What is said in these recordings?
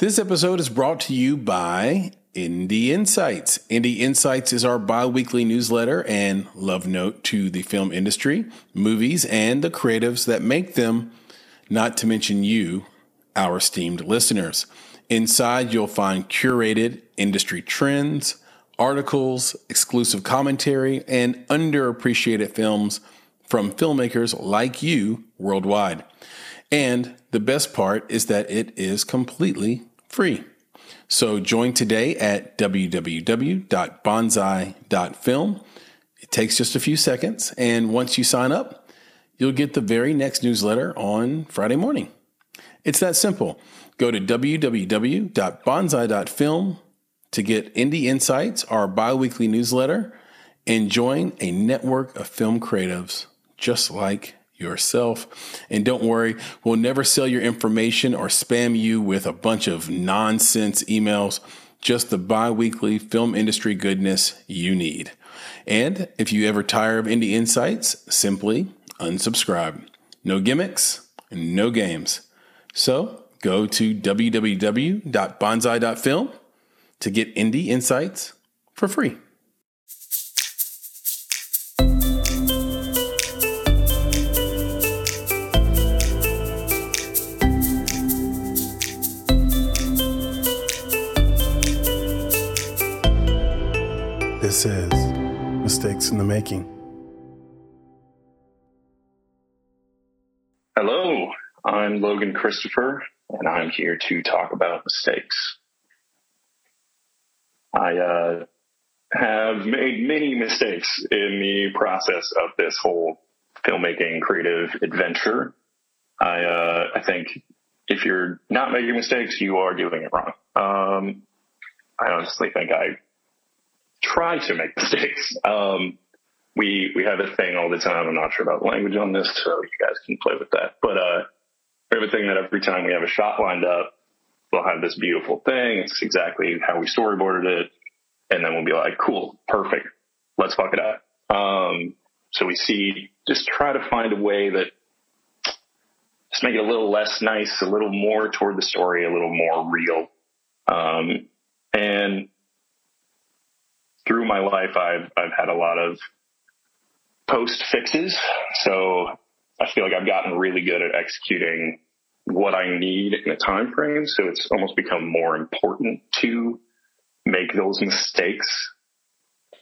This episode is brought to you by Indie Insights. Indie Insights is our bi weekly newsletter and love note to the film industry, movies, and the creatives that make them, not to mention you, our esteemed listeners. Inside, you'll find curated industry trends, articles, exclusive commentary, and underappreciated films from filmmakers like you worldwide. And the best part is that it is completely free. So join today at www.bonsai.film. It takes just a few seconds. And once you sign up, you'll get the very next newsletter on Friday morning. It's that simple. Go to www.bonsai.film to get Indie Insights, our bi weekly newsletter, and join a network of film creatives just like yourself. And don't worry, we'll never sell your information or spam you with a bunch of nonsense emails, just the bi weekly film industry goodness you need. And if you ever tire of Indie Insights, simply unsubscribe. No gimmicks, no games. So go to www.bonsai.film to get Indie Insights for free. Mistakes in the Making. Hello, I'm Logan Christopher, and I'm here to talk about mistakes. I uh, have made many mistakes in the process of this whole filmmaking creative adventure. I uh, I think if you're not making mistakes, you are doing it wrong. Um, I honestly think I try to make mistakes. Um, we we have a thing all the time. I'm not sure about language on this, so you guys can play with that. But uh, we have a thing that every time we have a shot lined up, we'll have this beautiful thing. It's exactly how we storyboarded it, and then we'll be like, "Cool, perfect, let's fuck it up." Um, so we see, just try to find a way that just make it a little less nice, a little more toward the story, a little more real. Um, and through my life, I've I've had a lot of post fixes, so I feel like I've gotten really good at executing what I need in a time frame. So it's almost become more important to make those mistakes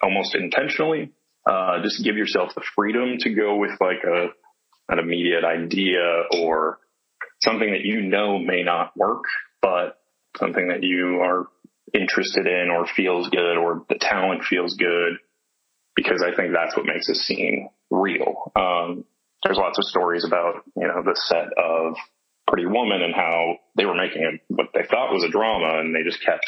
almost intentionally. Uh, just give yourself the freedom to go with like a an immediate idea or something that you know may not work, but something that you are interested in or feels good or the talent feels good because I think that's what makes a scene real. Um, there's lots of stories about, you know, the set of Pretty Woman and how they were making a, what they thought was a drama and they just kept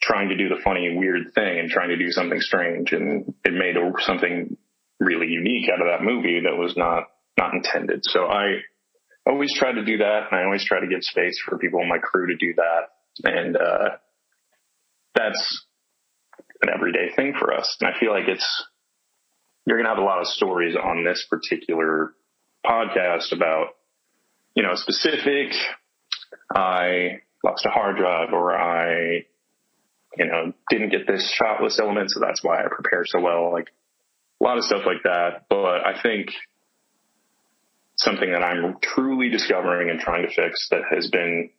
trying to do the funny, weird thing and trying to do something strange. And it made something really unique out of that movie that was not, not intended. So I always try to do that. And I always try to give space for people in my crew to do that and uh, that's an everyday thing for us. And I feel like it's you're going to have a lot of stories on this particular podcast about you know specific. I lost a hard drive, or I you know didn't get this shot element, so that's why I prepare so well. Like a lot of stuff like that. But I think something that I'm truly discovering and trying to fix that has been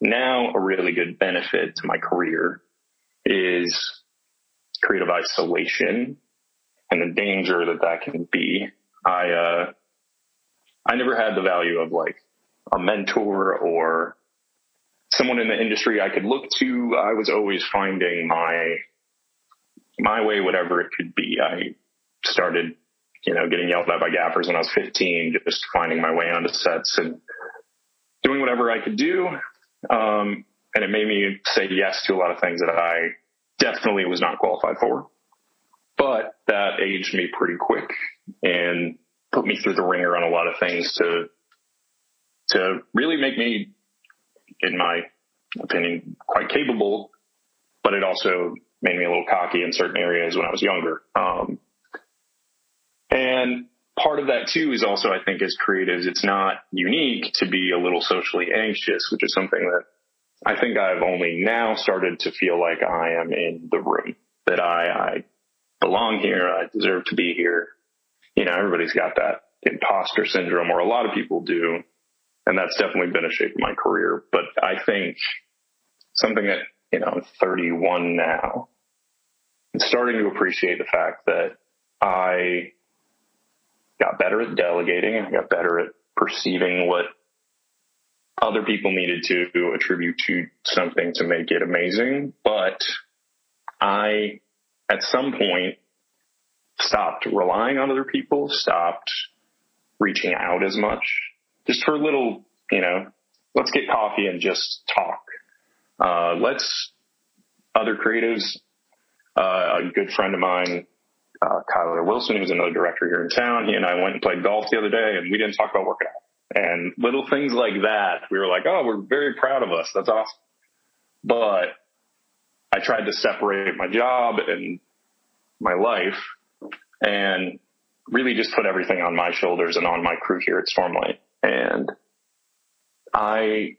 now a really good benefit to my career is creative isolation and the danger that that can be. I, uh, I never had the value of like a mentor or someone in the industry I could look to. I was always finding my, my way, whatever it could be. I started, you know, getting yelled at by gaffers when I was 15, just finding my way onto sets and doing whatever I could do. Um, and it made me say yes to a lot of things that I definitely was not qualified for. But that aged me pretty quick and put me through the wringer on a lot of things to to really make me, in my opinion, quite capable. But it also made me a little cocky in certain areas when I was younger. Um, and part of that too is also, I think, as creatives, it's not unique to be a little socially anxious, which is something that I think I've only now started to feel like I am in the room, that I, I belong here. I deserve to be here. You know, everybody's got that imposter syndrome, or a lot of people do. And that's definitely been a shape of my career. But I think something that, you know, I'm 31 now, I'm starting to appreciate the fact that I got better at delegating. I got better at perceiving what other people needed to attribute to something to make it amazing. But I, at some point, stopped relying on other people, stopped reaching out as much, just for a little, you know, let's get coffee and just talk. Uh, let's other creatives, uh, a good friend of mine, uh, Kyler Wilson, who's another director here in town. He and I went and played golf the other day and we didn't talk about working out and little things like that. We were like, Oh, we're very proud of us. That's awesome. But I tried to separate my job and my life and really just put everything on my shoulders and on my crew here at Stormlight. And I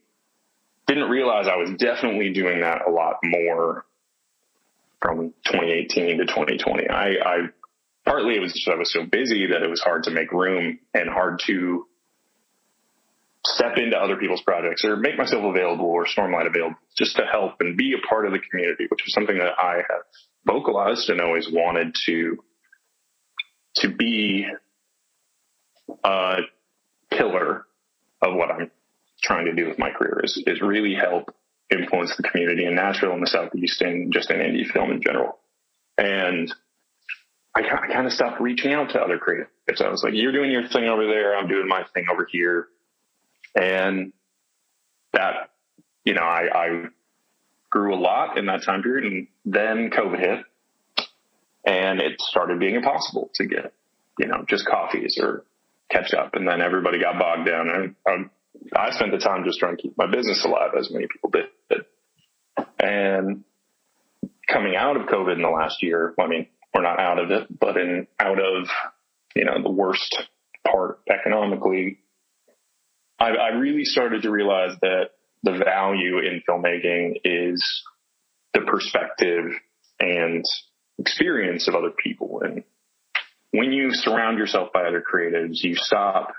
didn't realize I was definitely doing that a lot more from 2018 to 2020. I, I partly it was just I was so busy that it was hard to make room and hard to step into other people's projects or make myself available or Stormlight available just to help and be a part of the community, which is something that I have vocalized and always wanted to to be a pillar of what I'm trying to do with my career is, is really help influence the community in Nashville and the Southeast and just in indie film in general. And I, I kind of stopped reaching out to other creatives. I was like, you're doing your thing over there. I'm doing my thing over here. And that, you know, I, I grew a lot in that time period. And then COVID hit and it started being impossible to get, you know, just coffees or catch up. And then everybody got bogged down. And I, I spent the time just trying to keep my business alive, as many people did. And coming out of COVID in the last year, I mean, we're not out of it, but in out of, you know, the worst part economically, I, I really started to realize that the value in filmmaking is the perspective and experience of other people. And when you surround yourself by other creatives, you stop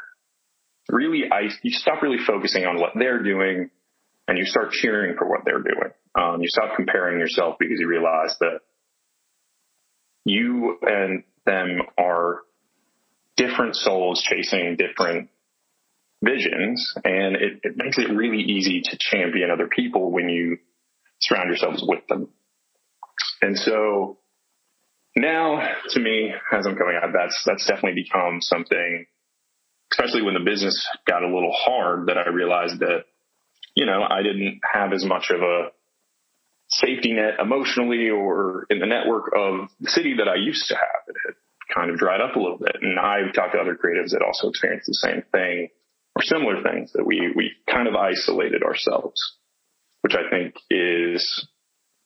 really, I, you stop really focusing on what they're doing and you start cheering for what they're doing. Um, you stop comparing yourself because you realize that you and them are different souls chasing different visions and it, it makes it really easy to champion other people when you surround yourselves with them. And so now to me, as I'm coming out, that's, that's definitely become something, especially when the business got a little hard that I realized that, you know, I didn't have as much of a safety net emotionally or in the network of the city that I used to have. It had kind of dried up a little bit. And I've talked to other creatives that also experienced the same thing or similar things that we, we kind of isolated ourselves, which I think is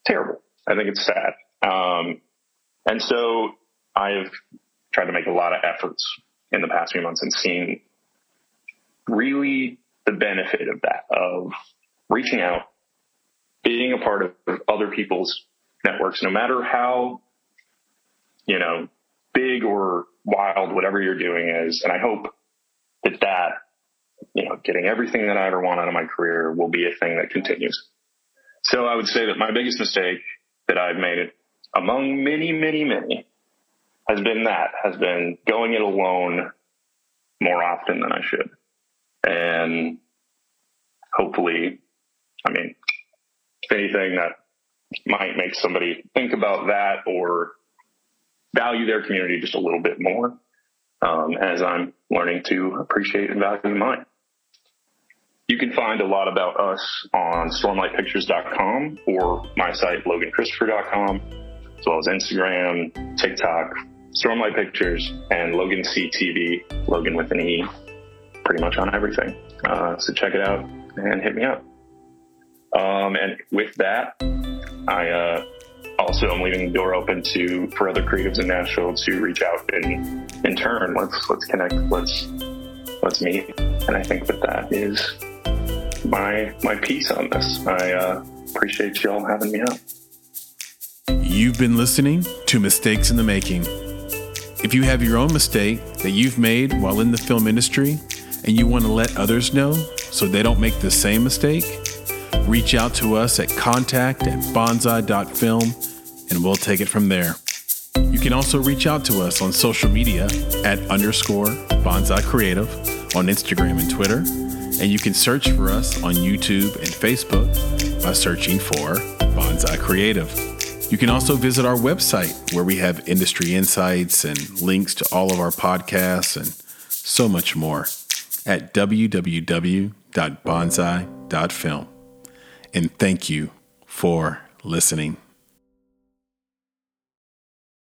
terrible. I think it's sad. Um, and so I've tried to make a lot of efforts in the past few months and seen really the benefit of that, of reaching out, being a part of other people's networks, no matter how, you know, big or wild, whatever you're doing is. And I hope that that, you know, getting everything that I ever want out of my career will be a thing that continues. So I would say that my biggest mistake that I've made among many, many, many, has been that, has been going it alone more often than I should. And hopefully, I mean, anything that might make somebody think about that or value their community just a little bit more um, as I'm learning to appreciate and value mine. You can find a lot about us on stormlightpictures.com or my site, loganchristopher.com as well as Instagram, TikTok, Stormlight Pictures, and Logan CTV, Logan with an E, pretty much on everything. Uh, so check it out and hit me up. Um, and with that, I uh, also am leaving the door open to for other creatives in Nashville to reach out and in turn let's let's connect let's let's meet and I think that that is my my piece on this. I uh, appreciate y'all having me on. You've been listening to Mistakes in the Making. If you have your own mistake that you've made while in the film industry and you want to let others know so they don't make the same mistake, reach out to us at contact at bonsai.film and we'll take it from there. You can also reach out to us on social media at underscore bonsai creative on Instagram and Twitter. And you can search for us on YouTube and Facebook by searching for Bonsai Creative. You can also visit our website where we have industry insights and links to all of our podcasts and so much more at www.bonsai.film. And thank you for listening.